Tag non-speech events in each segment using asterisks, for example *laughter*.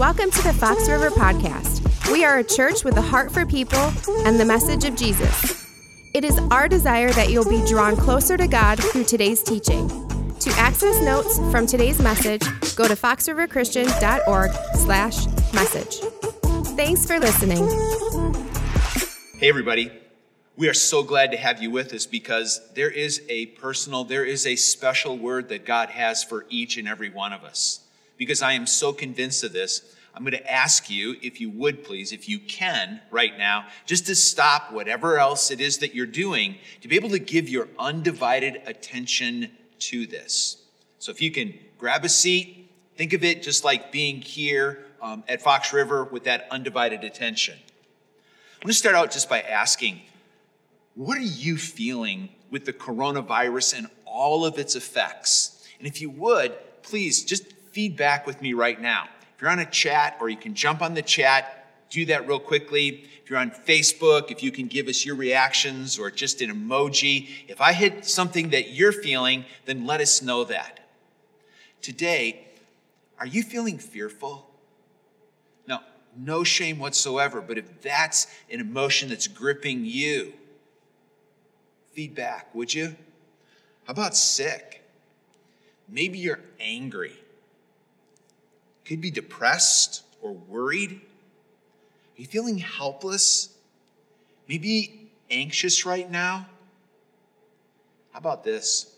Welcome to the Fox River Podcast. We are a church with a heart for people and the message of Jesus. It is our desire that you'll be drawn closer to God through today's teaching. To access notes from today's message, go to foxriverchristian.org slash message. Thanks for listening. Hey, everybody. We are so glad to have you with us because there is a personal, there is a special word that God has for each and every one of us because I am so convinced of this. I'm going to ask you, if you would please, if you can right now, just to stop whatever else it is that you're doing, to be able to give your undivided attention to this. So if you can grab a seat, think of it just like being here um, at Fox River with that undivided attention. I'm going to start out just by asking, what are you feeling with the coronavirus and all of its effects? And if you would, please just feedback with me right now. If you're on a chat or you can jump on the chat, do that real quickly. If you're on Facebook, if you can give us your reactions or just an emoji. If I hit something that you're feeling, then let us know that. Today, are you feeling fearful? No, no shame whatsoever, but if that's an emotion that's gripping you, feedback, would you? How about sick? Maybe you're angry could be depressed or worried. Are you feeling helpless? Maybe anxious right now? How about this?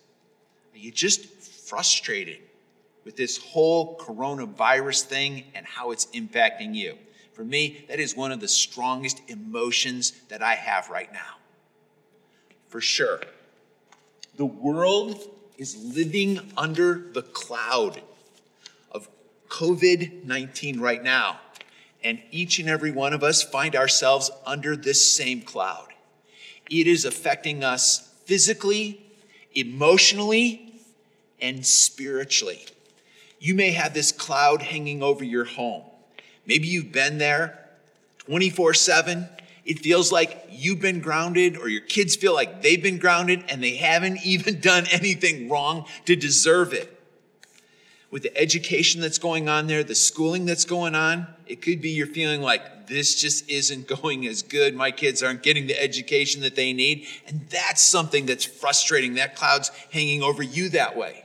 Are you just frustrated with this whole coronavirus thing and how it's impacting you? For me, that is one of the strongest emotions that I have right now. For sure. The world is living under the cloud COVID 19 right now. And each and every one of us find ourselves under this same cloud. It is affecting us physically, emotionally, and spiritually. You may have this cloud hanging over your home. Maybe you've been there 24 7. It feels like you've been grounded, or your kids feel like they've been grounded and they haven't *laughs* even done anything wrong to deserve it with the education that's going on there, the schooling that's going on, it could be you're feeling like this just isn't *laughs* going as good. My kids aren't getting the education that they need. And that's something that's frustrating. That cloud's hanging over you that way.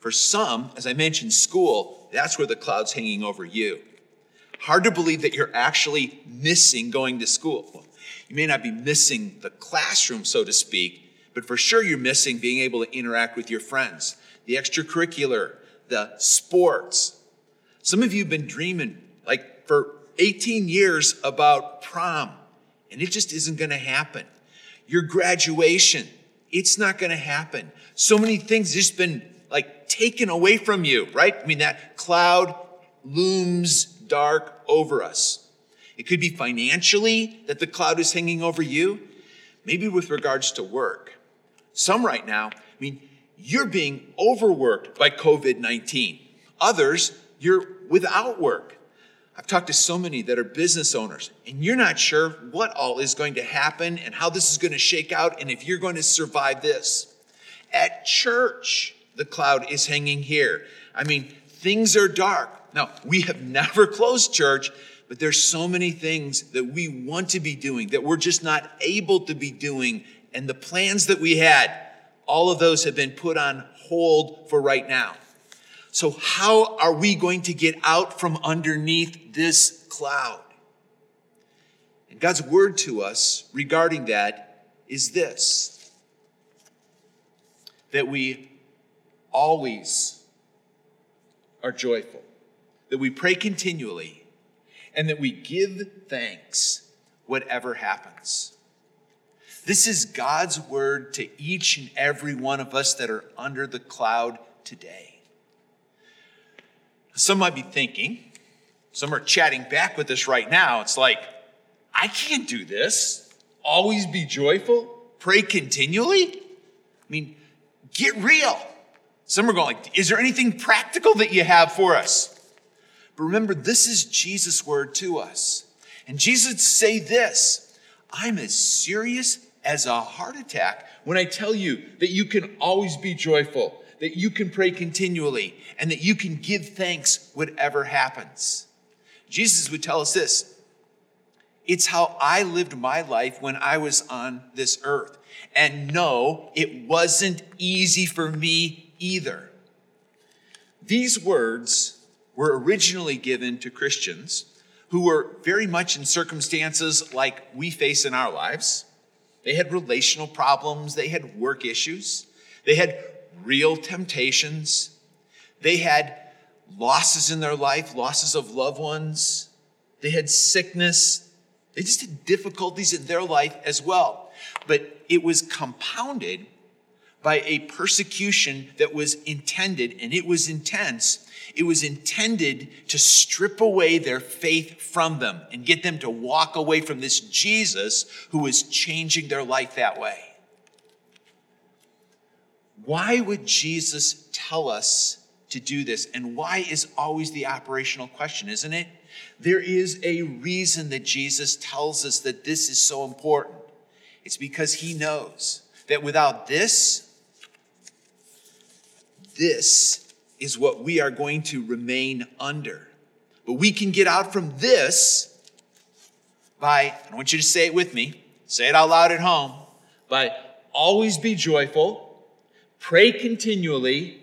For some, as I mentioned, school, that's where the cloud's hanging over you. Hard to believe that you're actually missing going to school. You may not be missing the classroom, so to speak, but for sure you're missing being able to interact with your friends the extracurricular, the sports. Some of you have been dreaming like for 18 years about prom, and it just isn't going to happen. Your graduation, it's not going to happen. So many things just been like taken away from you, right? I mean, that cloud looms dark over us. It could be financially that the cloud is hanging over you, maybe with regards to work. Some right now, I mean, you're being overworked by COVID 19. Others, you're without work. I've talked to so many that are business owners, and you're not sure what all is going to happen and how this is going to shake out and if you're going to survive this. At church, the cloud is hanging here. I mean, things are dark. Now, we have *laughs* never closed church, but there's so many things that we want to be doing that we're just not able to be doing. And the plans that we had, all of those have been put on hold for right now. So, how are we going to get out from underneath this cloud? And God's word to us regarding that is this that we always are joyful, that we pray continually, and that we give thanks whatever happens. This is God's word to each and every one of us that are under the cloud today. Some might be thinking, some are chatting back with us right now. It's like, I can't do this. Always be joyful, pray continually. I mean, get real. Some are going, like, is there anything practical that you have for us? But remember, this is Jesus' word to us. And Jesus say this I'm as serious as a heart attack when I tell you that you can always be joyful, that you can pray continually and that you can give thanks whatever happens. Jesus would tell us this it's how I lived my life when I was on this earth. And no, it wasn't easy for me either. These words were originally given to Christians who were very much in circumstances like we face in our lives. They had relational problems, they had work issues, they had real temptations, they had losses in their life, losses of loved ones, they had sickness, they just had difficulties in their life as well. But it was compounded by a persecution that was intended, and it was intense. It was intended to strip away their faith from them and get them to walk away from this Jesus who was changing their life that way. Why would Jesus tell us to do this? And why is always the operational question, isn't it? There is a reason that Jesus tells us that this is so important. It's because he knows that without this, this is what we are going to remain under. But we can get out from this by, I want you to say it with me, say it out loud at home, by always be joyful, pray continually,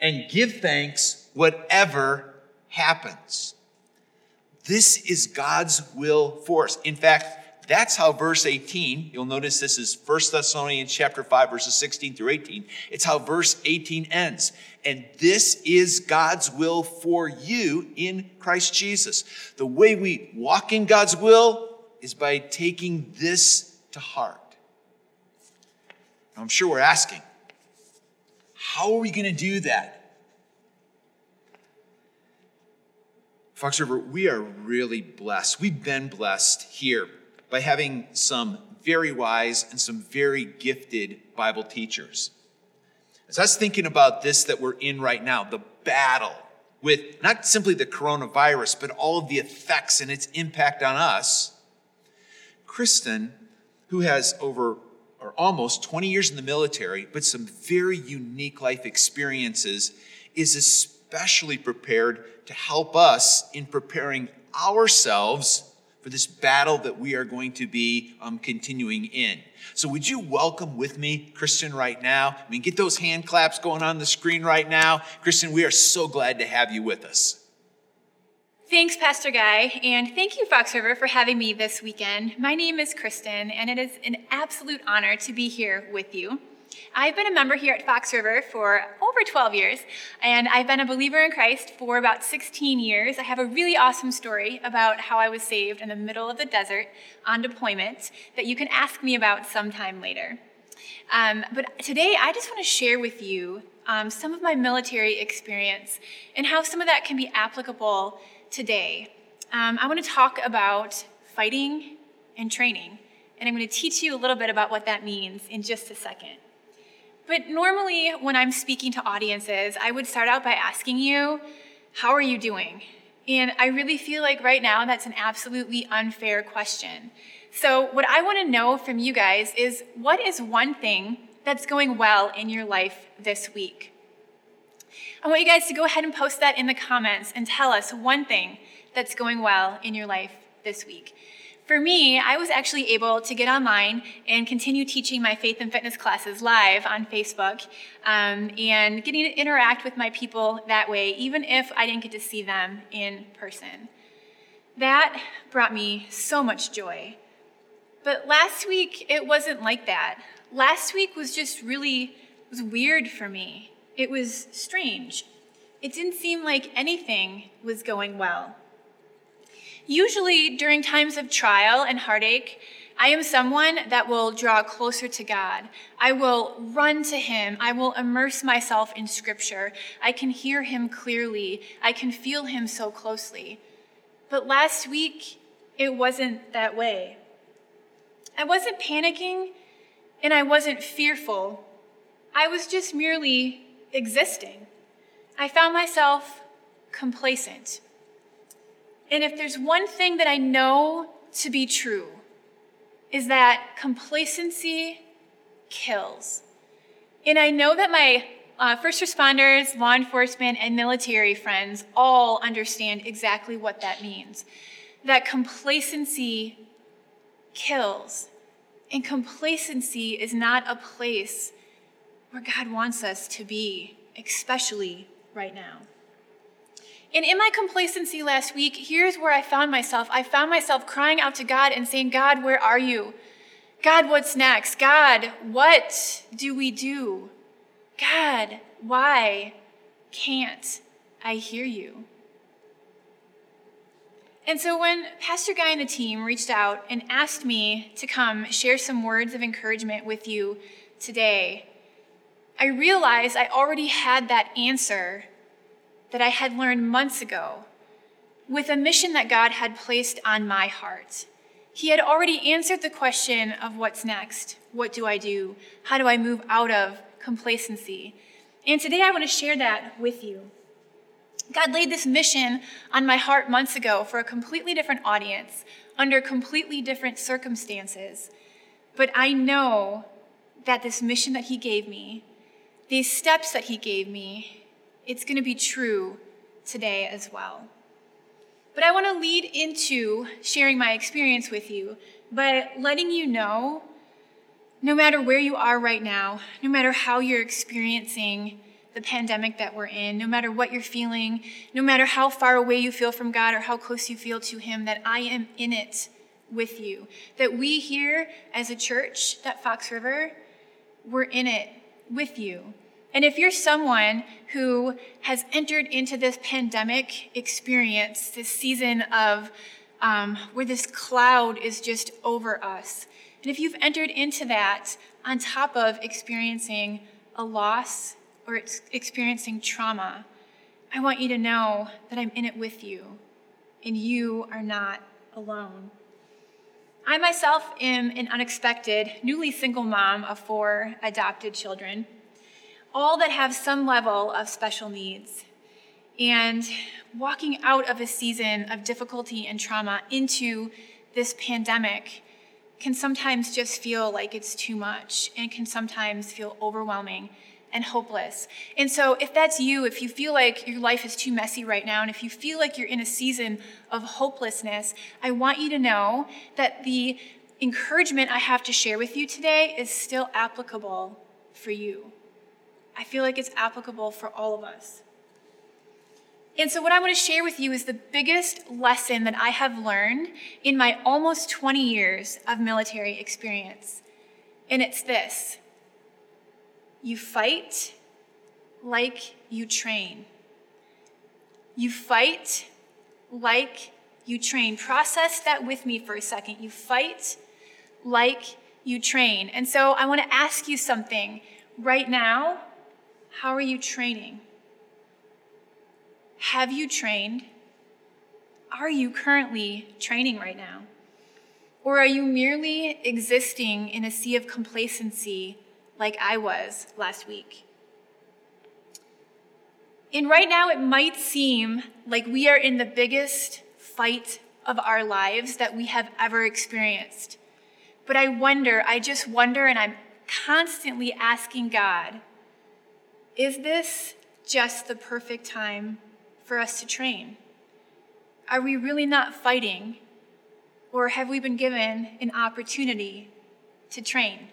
and give thanks whatever happens. This is God's will for us. In fact, that's how verse 18, you'll notice this is 1 Thessalonians chapter 5, verses 16 through 18. It's how verse 18 ends. And this is God's will for you in Christ Jesus. The way we walk in God's will is by taking this to heart. Now, I'm sure we're asking, how are we going to do that? Fox River, we are really blessed. We've been blessed here by having some very wise and some very gifted Bible teachers. As I was thinking about this that we're in right now, the battle with not simply the coronavirus, but all of the effects and its impact on us, Kristen, who has over or almost 20 years in the military, but some very unique life experiences, is especially prepared to help us in preparing ourselves for this battle that we are going to be um, continuing in. So, would you welcome with me Kristen right now? I mean, get those hand claps going on the screen right now. Kristen, we are so glad to have you with us. Thanks, Pastor Guy, and thank you, Fox River, for having me this weekend. My name is Kristen, and it is an absolute honor to be here with you. I've been a member here at Fox River for over 12 years, and I've been a believer in Christ for about 16 years. I have a really awesome story about how I was saved in the middle of the desert on deployment that you can ask me about sometime later. Um, but today, I just want to share with you um, some of my military experience and how some of that can be applicable today. Um, I want to talk about fighting and training, and I'm going to teach you a little bit about what that means in just a second. But normally, when I'm speaking to audiences, I would start out by asking you, How are you doing? And I really feel like right now that's an absolutely unfair question. So, what I want to know from you guys is what is one thing that's going well in your life this week? I want you guys to go ahead and post that in the comments and tell us one thing that's going well in your life this week. For me, I was actually able to get online and continue teaching my faith and fitness classes live on Facebook um, and getting to interact with my people that way, even if I didn't get to see them in person. That brought me so much joy. But last week, it wasn't like that. Last week was just really was weird for me. It was strange. It didn't seem like anything was going well. Usually, during times of trial and heartache, I am someone that will draw closer to God. I will run to Him. I will immerse myself in Scripture. I can hear Him clearly. I can feel Him so closely. But last week, it wasn't that way. I wasn't panicking and I wasn't fearful. I was just merely existing. I found myself complacent. And if there's one thing that I know to be true, is that complacency kills. And I know that my uh, first responders, law enforcement, and military friends all understand exactly what that means. That complacency kills, and complacency is not a place where God wants us to be, especially right now. And in my complacency last week, here's where I found myself. I found myself crying out to God and saying, God, where are you? God, what's next? God, what do we do? God, why can't I hear you? And so when Pastor Guy and the team reached out and asked me to come share some words of encouragement with you today, I realized I already had that answer that I had learned months ago with a mission that God had placed on my heart. He had already answered the question of what's next? What do I do? How do I move out of complacency? And today I want to share that with you. God laid this mission on my heart months ago for a completely different audience, under completely different circumstances. But I know that this mission that He gave me, these steps that He gave me, it's going to be true today as well. But I want to lead into sharing my experience with you by letting you know no matter where you are right now, no matter how you're experiencing the pandemic that we're in, no matter what you're feeling, no matter how far away you feel from God or how close you feel to Him, that I am in it with you. That we here as a church, that Fox River, we're in it with you. And if you're someone who has entered into this pandemic experience, this season of um, where this cloud is just over us, and if you've entered into that on top of experiencing a loss or experiencing trauma, I want you to know that I'm in it with you and you are not alone. I myself am an unexpected, newly single mom of four adopted children all that have some level of special needs. And walking out of a season of difficulty and trauma into this pandemic can sometimes just feel like it's too much and can sometimes feel overwhelming and hopeless. And so, if that's you, if you feel like your life is too messy right now, and if you feel like you're in a season of hopelessness, I want you to know that the encouragement I have to share with you today is still applicable for you. I feel like it's applicable for all of us. And so, what I want to share with you is the biggest lesson that I have learned in my almost 20 years of military experience. And it's this you fight like you train. You fight like you train. Process that with me for a second. You fight like you train. And so, I want to ask you something right now how are you training? Have you trained? Are you currently training right now? Or are you merely existing in a sea of complacency like I was last week? And right now, it might seem like we are in the biggest fight of our lives that we have ever experienced. But I wonder, I just wonder, and I'm constantly asking God is this just the perfect time for us to train? Are we really not fighting, or have we been given an opportunity to train?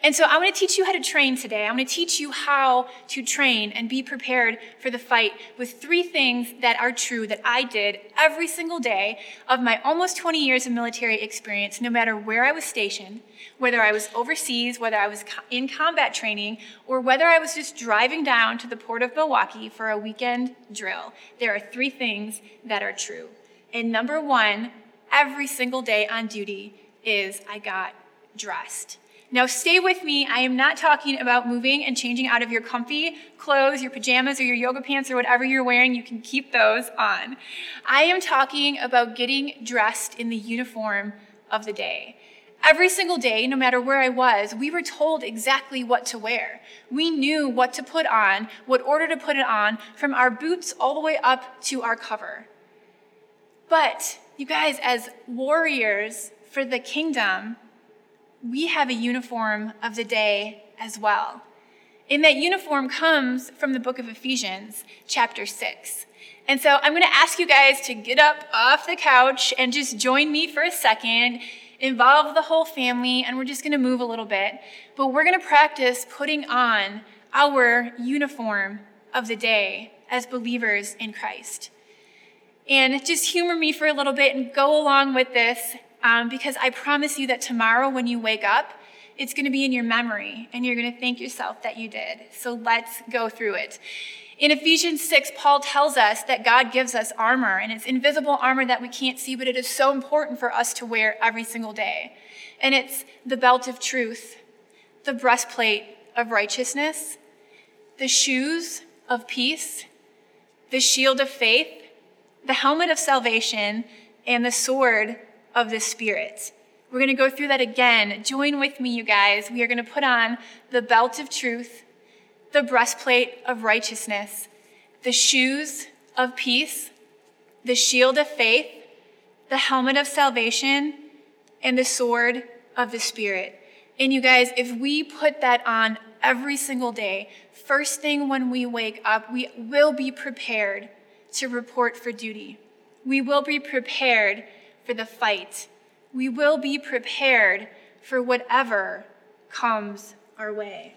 And so I want to teach you how to train today. I want to teach you how to train and be prepared for the fight with three things that are true that I did every single day of my almost 20 years of military experience, no matter where I was stationed, whether I was overseas, whether I was in combat training, or whether I was just driving down to the port of Milwaukee for a weekend drill. There are three things that are true. And number one, every single day on duty is I got dressed. Now, stay with me. I am not talking about moving and changing out of your comfy clothes, your pajamas, or your yoga pants, or whatever you're wearing. You can keep those on. I am talking about getting dressed in the uniform of the day. Every single day, no matter where I was, we were told exactly what to wear. We knew what to put on, what order to put it on, from our boots all the way up to our cover. But, you guys, as warriors for the kingdom, we have a uniform of the day as well. And that uniform comes from the book of Ephesians, chapter 6. And so I'm going to ask you guys to get up off the couch and just join me for a second, involve the whole family, and we're just going to move a little bit. But we're going to practice putting on our uniform of the day as believers in Christ. And just humor me for a little bit and go along with this um, because I promise you that tomorrow when you wake up, it's going to be in your memory and you're going to thank yourself that you did. So let's go through it. In Ephesians 6, Paul tells us that God gives us armor, and it's invisible armor that we can't see, but it is so important for us to wear every single day. And it's the belt of truth, the breastplate of righteousness, the shoes of peace, the shield of faith, the helmet of salvation, and the sword of the Spirit. We're going to go through that again. Join with me, you guys. We are going to put on the belt of truth, the breastplate of righteousness, the shoes of peace, the shield of faith, the helmet of salvation, and the sword of the Spirit. And you guys, if we put that on every single day, first thing when we wake up, we will be prepared to report for duty. We will be prepared for the fight. We will be prepared for whatever comes our way.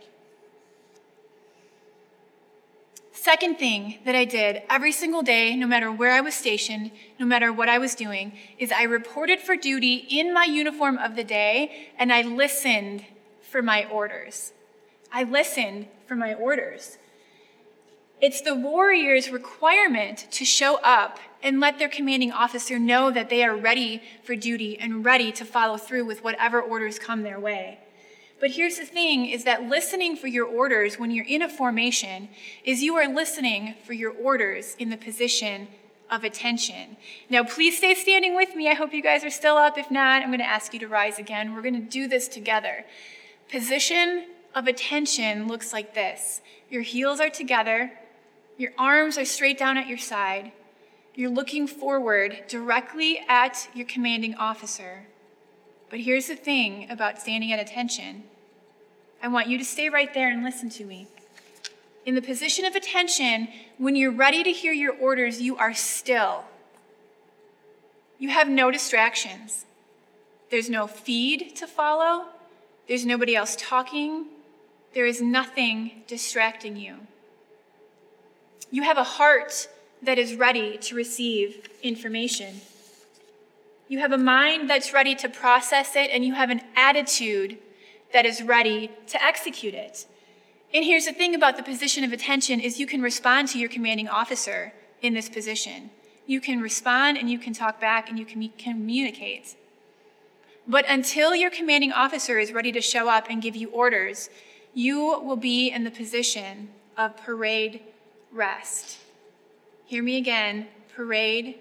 Second thing that I did every single day, no matter where I was stationed, no matter what I was doing, is I reported for duty in my uniform of the day and I listened for my orders. I listened for my orders. It's the warrior's requirement to show up and let their commanding officer know that they are ready for duty and ready to follow through with whatever orders come their way. But here's the thing is that listening for your orders when you're in a formation is you are listening for your orders in the position of attention. Now, please stay standing with me. I hope you guys are still up. If not, I'm going to ask you to rise again. We're going to do this together. Position of attention looks like this your heels are together, your arms are straight down at your side, you're looking forward directly at your commanding officer. But here's the thing about standing at attention I want you to stay right there and listen to me. In the position of attention, when you're ready to hear your orders, you are still. You have no distractions. There's no feed to follow. There's nobody else talking. There is nothing distracting you. You have a heart that is ready to receive information. You have a mind that's ready to process it, and you have an attitude that is ready to execute it. And here's the thing about the position of attention is you can respond to your commanding officer in this position. You can respond and you can talk back and you can communicate. But until your commanding officer is ready to show up and give you orders, you will be in the position of parade rest. Hear me again parade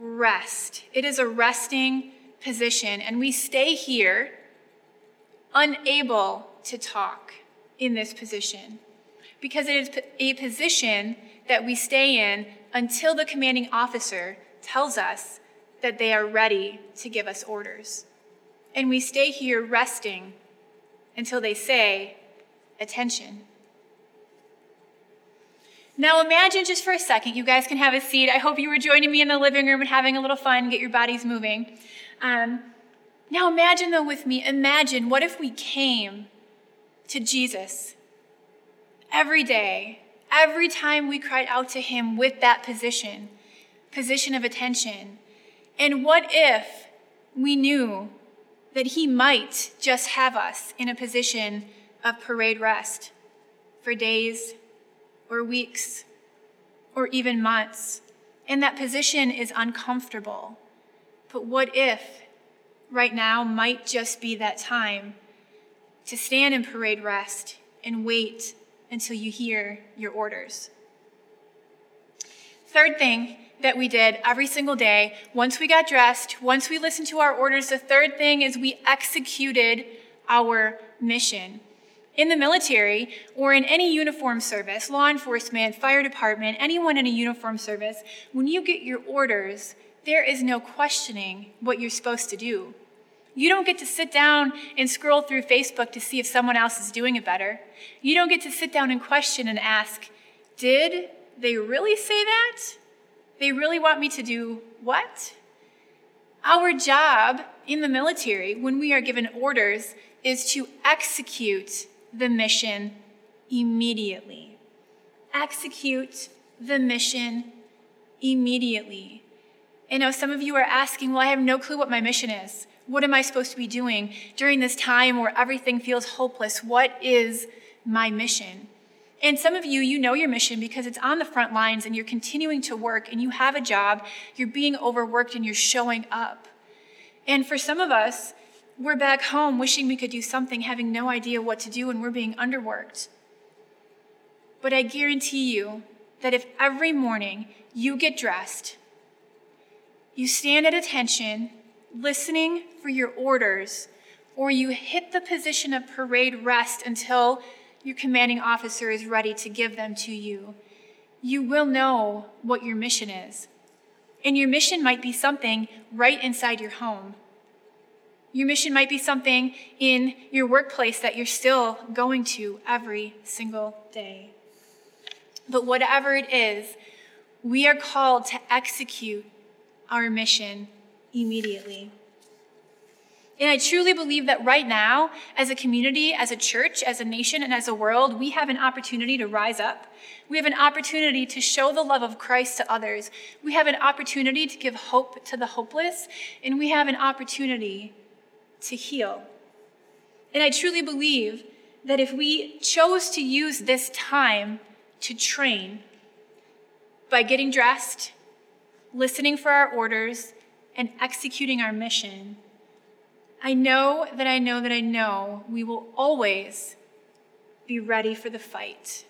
rest. It is a resting position, and we stay here unable to talk in this position because it is a position that we stay in until the commanding officer tells us that they are ready to give us orders. And we stay here resting until they say, attention. Now imagine just for a second, you guys can have a seat. I hope you were joining me in the living room and having a little fun, get your bodies moving. Um, now imagine, though, with me, imagine what if we came to Jesus every day, every time we cried out to him with that position, position of attention. And what if we knew that he might just have us in a position of parade rest for days or weeks or even months? And that position is uncomfortable. But what if right now might just be that time to stand in parade rest and wait until you hear your orders. Third thing that we did every single day, once we got dressed, once we listened to our orders, the third thing is we executed our mission. In the military or in any uniform service, law enforcement, fire department, anyone in a uniform service, when you get your orders, there is no questioning what you're supposed to do. You don't get to sit down and scroll through Facebook to see if someone else is doing it better. You don't get to sit down and question and ask, did they really say that? They really want me to do what? Our job in the military, when we are given orders, is to execute the mission immediately. Execute the mission immediately. I know some of you are asking, well, I have no clue what my mission is. What am I supposed to be doing during this time where everything feels hopeless? What is my mission? And some of you, you know your mission because it's on the front lines and you're continuing to work and you have a job, you're being overworked and you're showing up. And for some of us, we're back home wishing we could do something, having no idea what to do, and we're being underworked. But I guarantee you that if every morning you get dressed, you stand at attention, listening for your orders, or you hit the position of parade rest until your commanding officer is ready to give them to you, you will know what your mission is. And your mission might be something right inside your home. Your mission might be something in your workplace that you're still going to every single day. But whatever it is, we are called to execute our mission immediately. And I truly believe that right now, as a community, as a church, as a nation, and as a world, we have an opportunity to rise up. We have an opportunity to show the love of Christ to others. We have an opportunity to give hope to the hopeless, and we have an opportunity to heal. And I truly believe that if we chose to use this time to train by getting dressed, listening for our orders, and executing our mission, I know that I know that I know we will always be ready for the fight.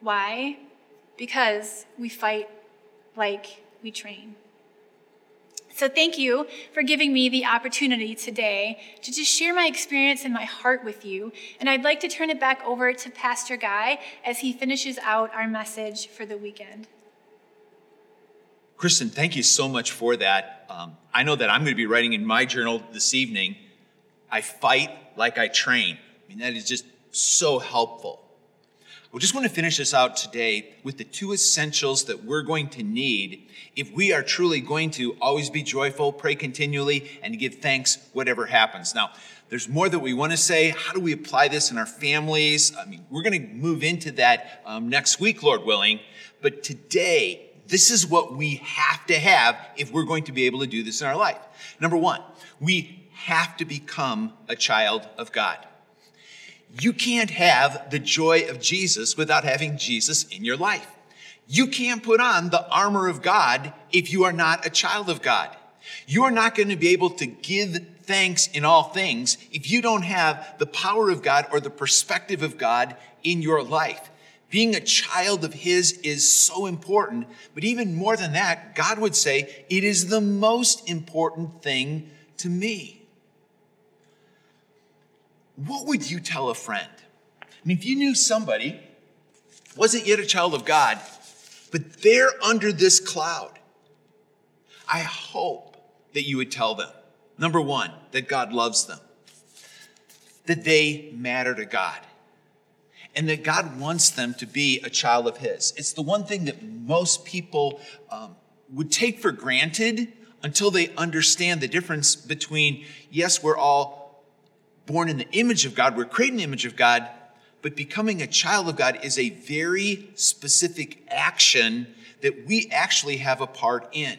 Why? Because we fight like we train. So, thank you for giving me the opportunity today to just share my experience and my heart with you. And I'd like to turn it back over to Pastor Guy as he finishes out our message for the weekend. Kristen, thank you so much for that. Um, I know that I'm going to be writing in my journal this evening I fight like I train. I mean, that is just so helpful. We just want to finish this out today with the two essentials that we're going to need if we are truly going to always be joyful, pray continually, and give thanks whatever happens. Now, there's more that we want to say. How do we apply this in our families? I mean, we're going to move into that um, next week, Lord willing. But today, this is what we have to have if we're going to be able to do this in our life. Number one, we have to become a child of God. You can't have the joy of Jesus without having Jesus in your life. You can't put on the armor of God if you are not a child of God. You are not going to be able to give thanks in all things if you don't have the power of God or the perspective of God in your life. Being a child of His is so important, but even more than that, God would say, it is the most important thing to me what would you tell a friend? I mean, if you knew somebody wasn't yet a child of God, but they're under this cloud, I hope that you would tell them number one, that God loves them, that they matter to God, and that God wants them to be a child of His. It's the one thing that most people um, would take for granted until they understand the difference between, yes, we're all born in the image of God, we're created in the image of God, but becoming a child of God is a very specific action that we actually have a part in.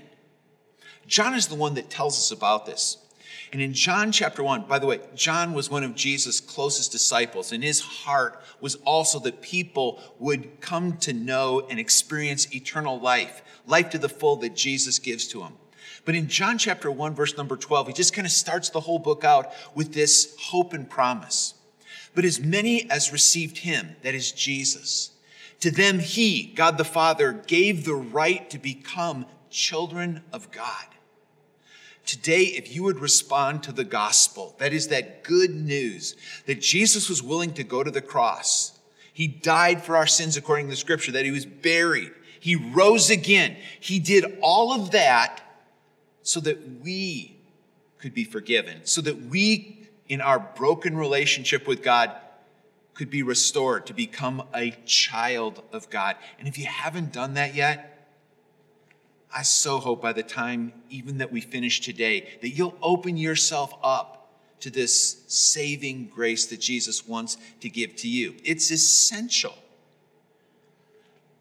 John is the one that tells us about this. And in John chapter 1, by the way, John was one of Jesus' closest disciples, and his heart was also that people would come to know and experience eternal life, life to the full that Jesus gives to them. But in John chapter 1, verse number 12, he just kind of starts the whole book out with this hope and promise. But as many as received him, that is Jesus, to them he, God the Father, gave the right to become children of God. Today, if you would respond to the gospel, that is that good news that Jesus was willing to go to the cross. He died for our sins according to the scripture, that he was buried. He rose again. He did all of that so that we could be forgiven, so that we, in our broken relationship with God, could be restored to become a child of God. And if you haven't done that yet, I so hope by the time even that we finish today that you'll open yourself up to this saving grace that Jesus wants to give to you. It's essential.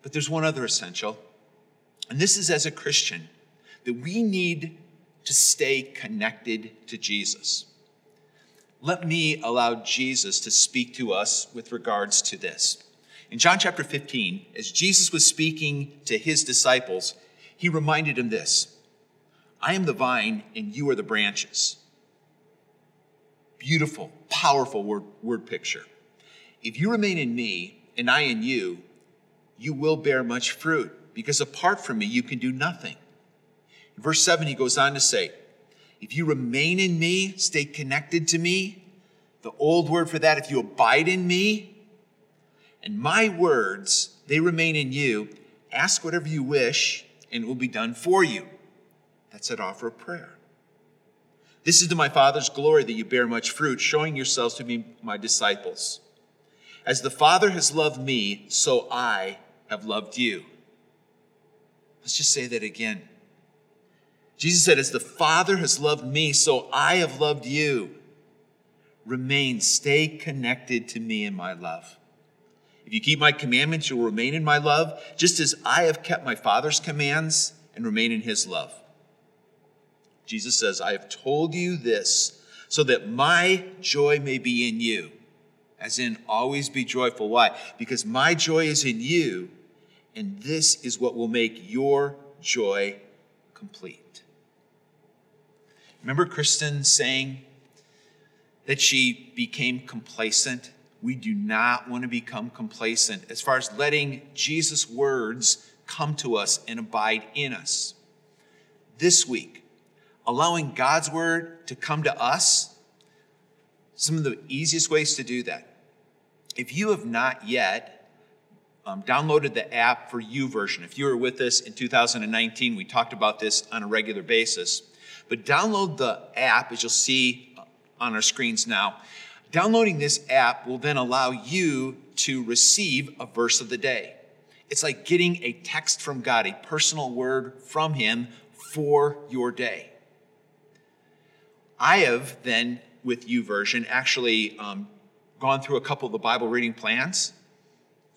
But there's one other essential, and this is as a Christian that we need to stay connected to Jesus. Let me allow Jesus to speak to us with regards to this. In John chapter 15, as Jesus was speaking to his disciples, he reminded them this I am the vine, and you are the branches. Beautiful, powerful word, word picture. If you remain in me and I in you, you will bear much fruit, because apart from me, you can do nothing. Verse 7, he goes on to say, If you remain in me, stay connected to me. The old word for that, if you abide in me, and my words, they remain in you, ask whatever you wish, and it will be done for you. That's an offer of prayer. This is to my Father's glory that you bear much fruit, showing yourselves to be my disciples. As the Father has loved me, so I have loved you. Let's just say that again. Jesus said, As the Father has loved me, so I have loved you. Remain, stay connected to me in my love. If you keep my commandments, you'll remain in my love, just as I have kept my Father's commands and remain in his love. Jesus says, I have told you this so that my joy may be in you. As in, always be joyful. Why? Because my joy is in you, and this is what will make your joy complete. Remember Kristen saying that she became complacent? We do not want to become complacent as far as letting Jesus' words come to us and abide in us. This week, allowing God's word to come to us, some of the easiest ways to do that. If you have not yet um, downloaded the app for YouVersion. if you were with us in 2019, we talked about this on a regular basis. But download the app, as you'll see on our screens now. Downloading this app will then allow you to receive a verse of the day. It's like getting a text from God, a personal word from Him for your day. I have then, with YouVersion, actually um, gone through a couple of the Bible reading plans.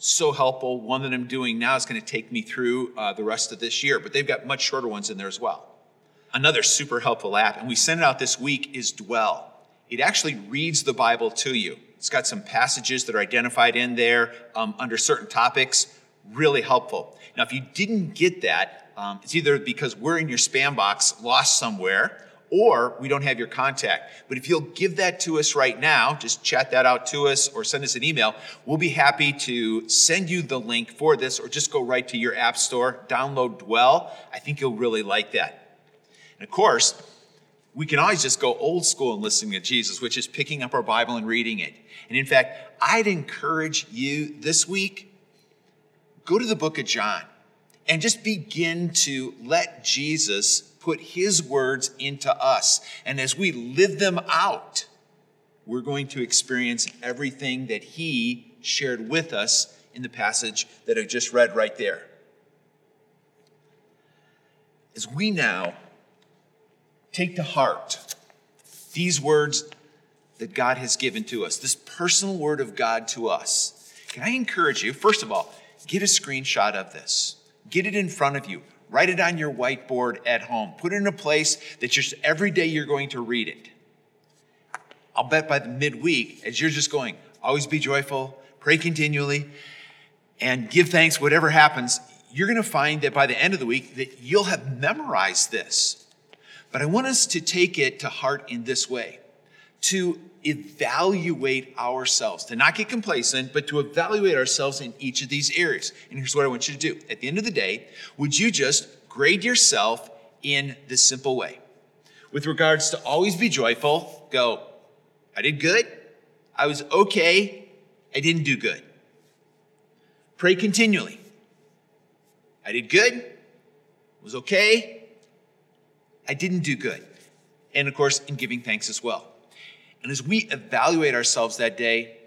So helpful. One that I'm doing now is going to take me through uh, the rest of this year, but they've got much shorter ones in there as well. Another super helpful app, and we sent it out this week, is Dwell it actually reads the Bible to you. It's got some passages that are identified in there um, under certain topics. Really helpful. Now, if you didn't get that, um, it's either because we're in your spam box, lost somewhere, or we don't have your contact. But if you'll give that to us right now, just chat that out to us or send us an email, we'll be happy to send you the link for this or just go right to your app store, download Dwell. I think you'll really like that. And of course, we can always just go old school and listening to Jesus, which is picking up our Bible and reading it. And in fact, I'd encourage you this week go to the book of John and just begin to let Jesus put his words into us. And as we live them out, we're going to experience everything that he shared with us in the passage that I just read right there. As we now take to heart these words that God has given to us, this personal word of God to us. Can I encourage you, first of all, get a screenshot of this, get it in front of you, write it on your whiteboard at home, put it in a place that just every day you're going to read it. I'll bet by the midweek, as you're just going, always be joyful, pray continually, and give thanks whatever happens, you're going to find that by the end of the week that you'll have memorized this. But I want us to take it to heart in this way to evaluate ourselves, to not get complacent, but to evaluate ourselves in each of these areas. And here's what I want you to do. At the end of the day, would you just grade yourself in this simple way? With regards to always be joyful, go, I did good, I was okay, I didn't do good. Pray continually. I did good, was okay, I didn't do good. and of course, in giving thanks as well. And as we evaluate ourselves that day,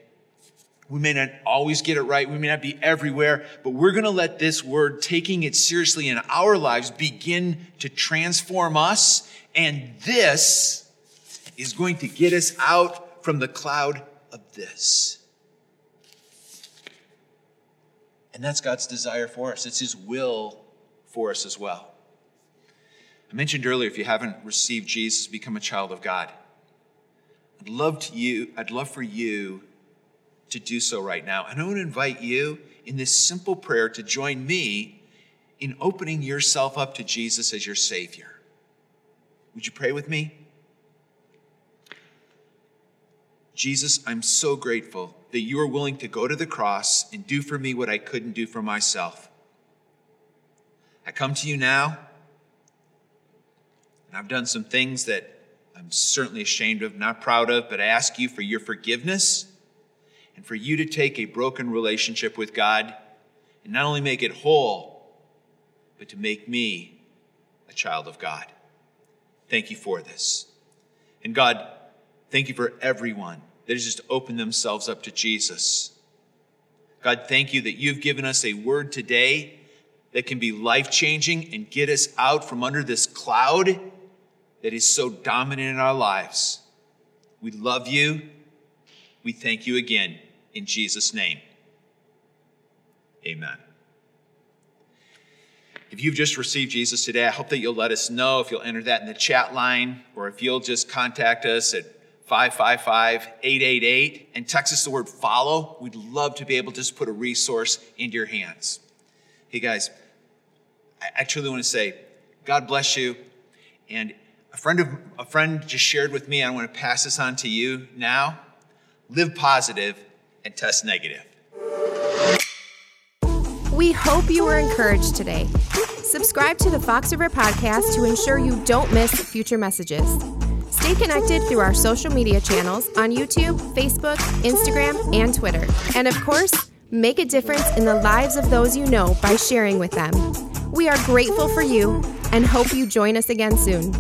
we may not always get it right. We may not be everywhere, but we're going to let this word, taking it seriously in our lives, begin to transform us. And this is going to get us out from the cloud of this. And that's God's desire for us. It's His will for us as well. I mentioned earlier, if you haven't received Jesus, become a child of God. I'd love to you, I'd love for you to do so right now. And I want to invite you in this simple prayer to join me in opening yourself up to Jesus as your Savior. Would you pray with me? Jesus, I'm so grateful that you are willing to go to the cross and do for me what I couldn't do for myself. I come to you now, and I've done some things that I'm certainly ashamed of, not proud of, but I ask you for your forgiveness and for you to take a broken relationship with God and not only make it whole, but to make me a child of God. Thank you for this. And God, thank you for everyone that has just opened themselves up to Jesus. God, thank you that you've given us a word today that can be life changing and get us out from under this cloud that is so dominant in our lives. We love you. We thank you again. In Jesus' name, amen. If you've just received Jesus today, I hope that you'll let us know if you'll enter that in the chat line or if you'll just contact us at 555 888 and text us the word follow. We'd love to be able to just put a resource into your hands. Hey guys, I truly want to say, God bless you. And friend of a friend just shared with me, I want to pass this on to you now. Live positive and test negative. We hope you were encouraged today. Subscribe to the Fox River podcast to ensure you don't miss future messages. Stay connected through our social media channels on YouTube, Facebook, Instagram, and Twitter. And of course, make a difference in the lives of those you know by sharing with them. We are grateful for you and hope you join us again soon.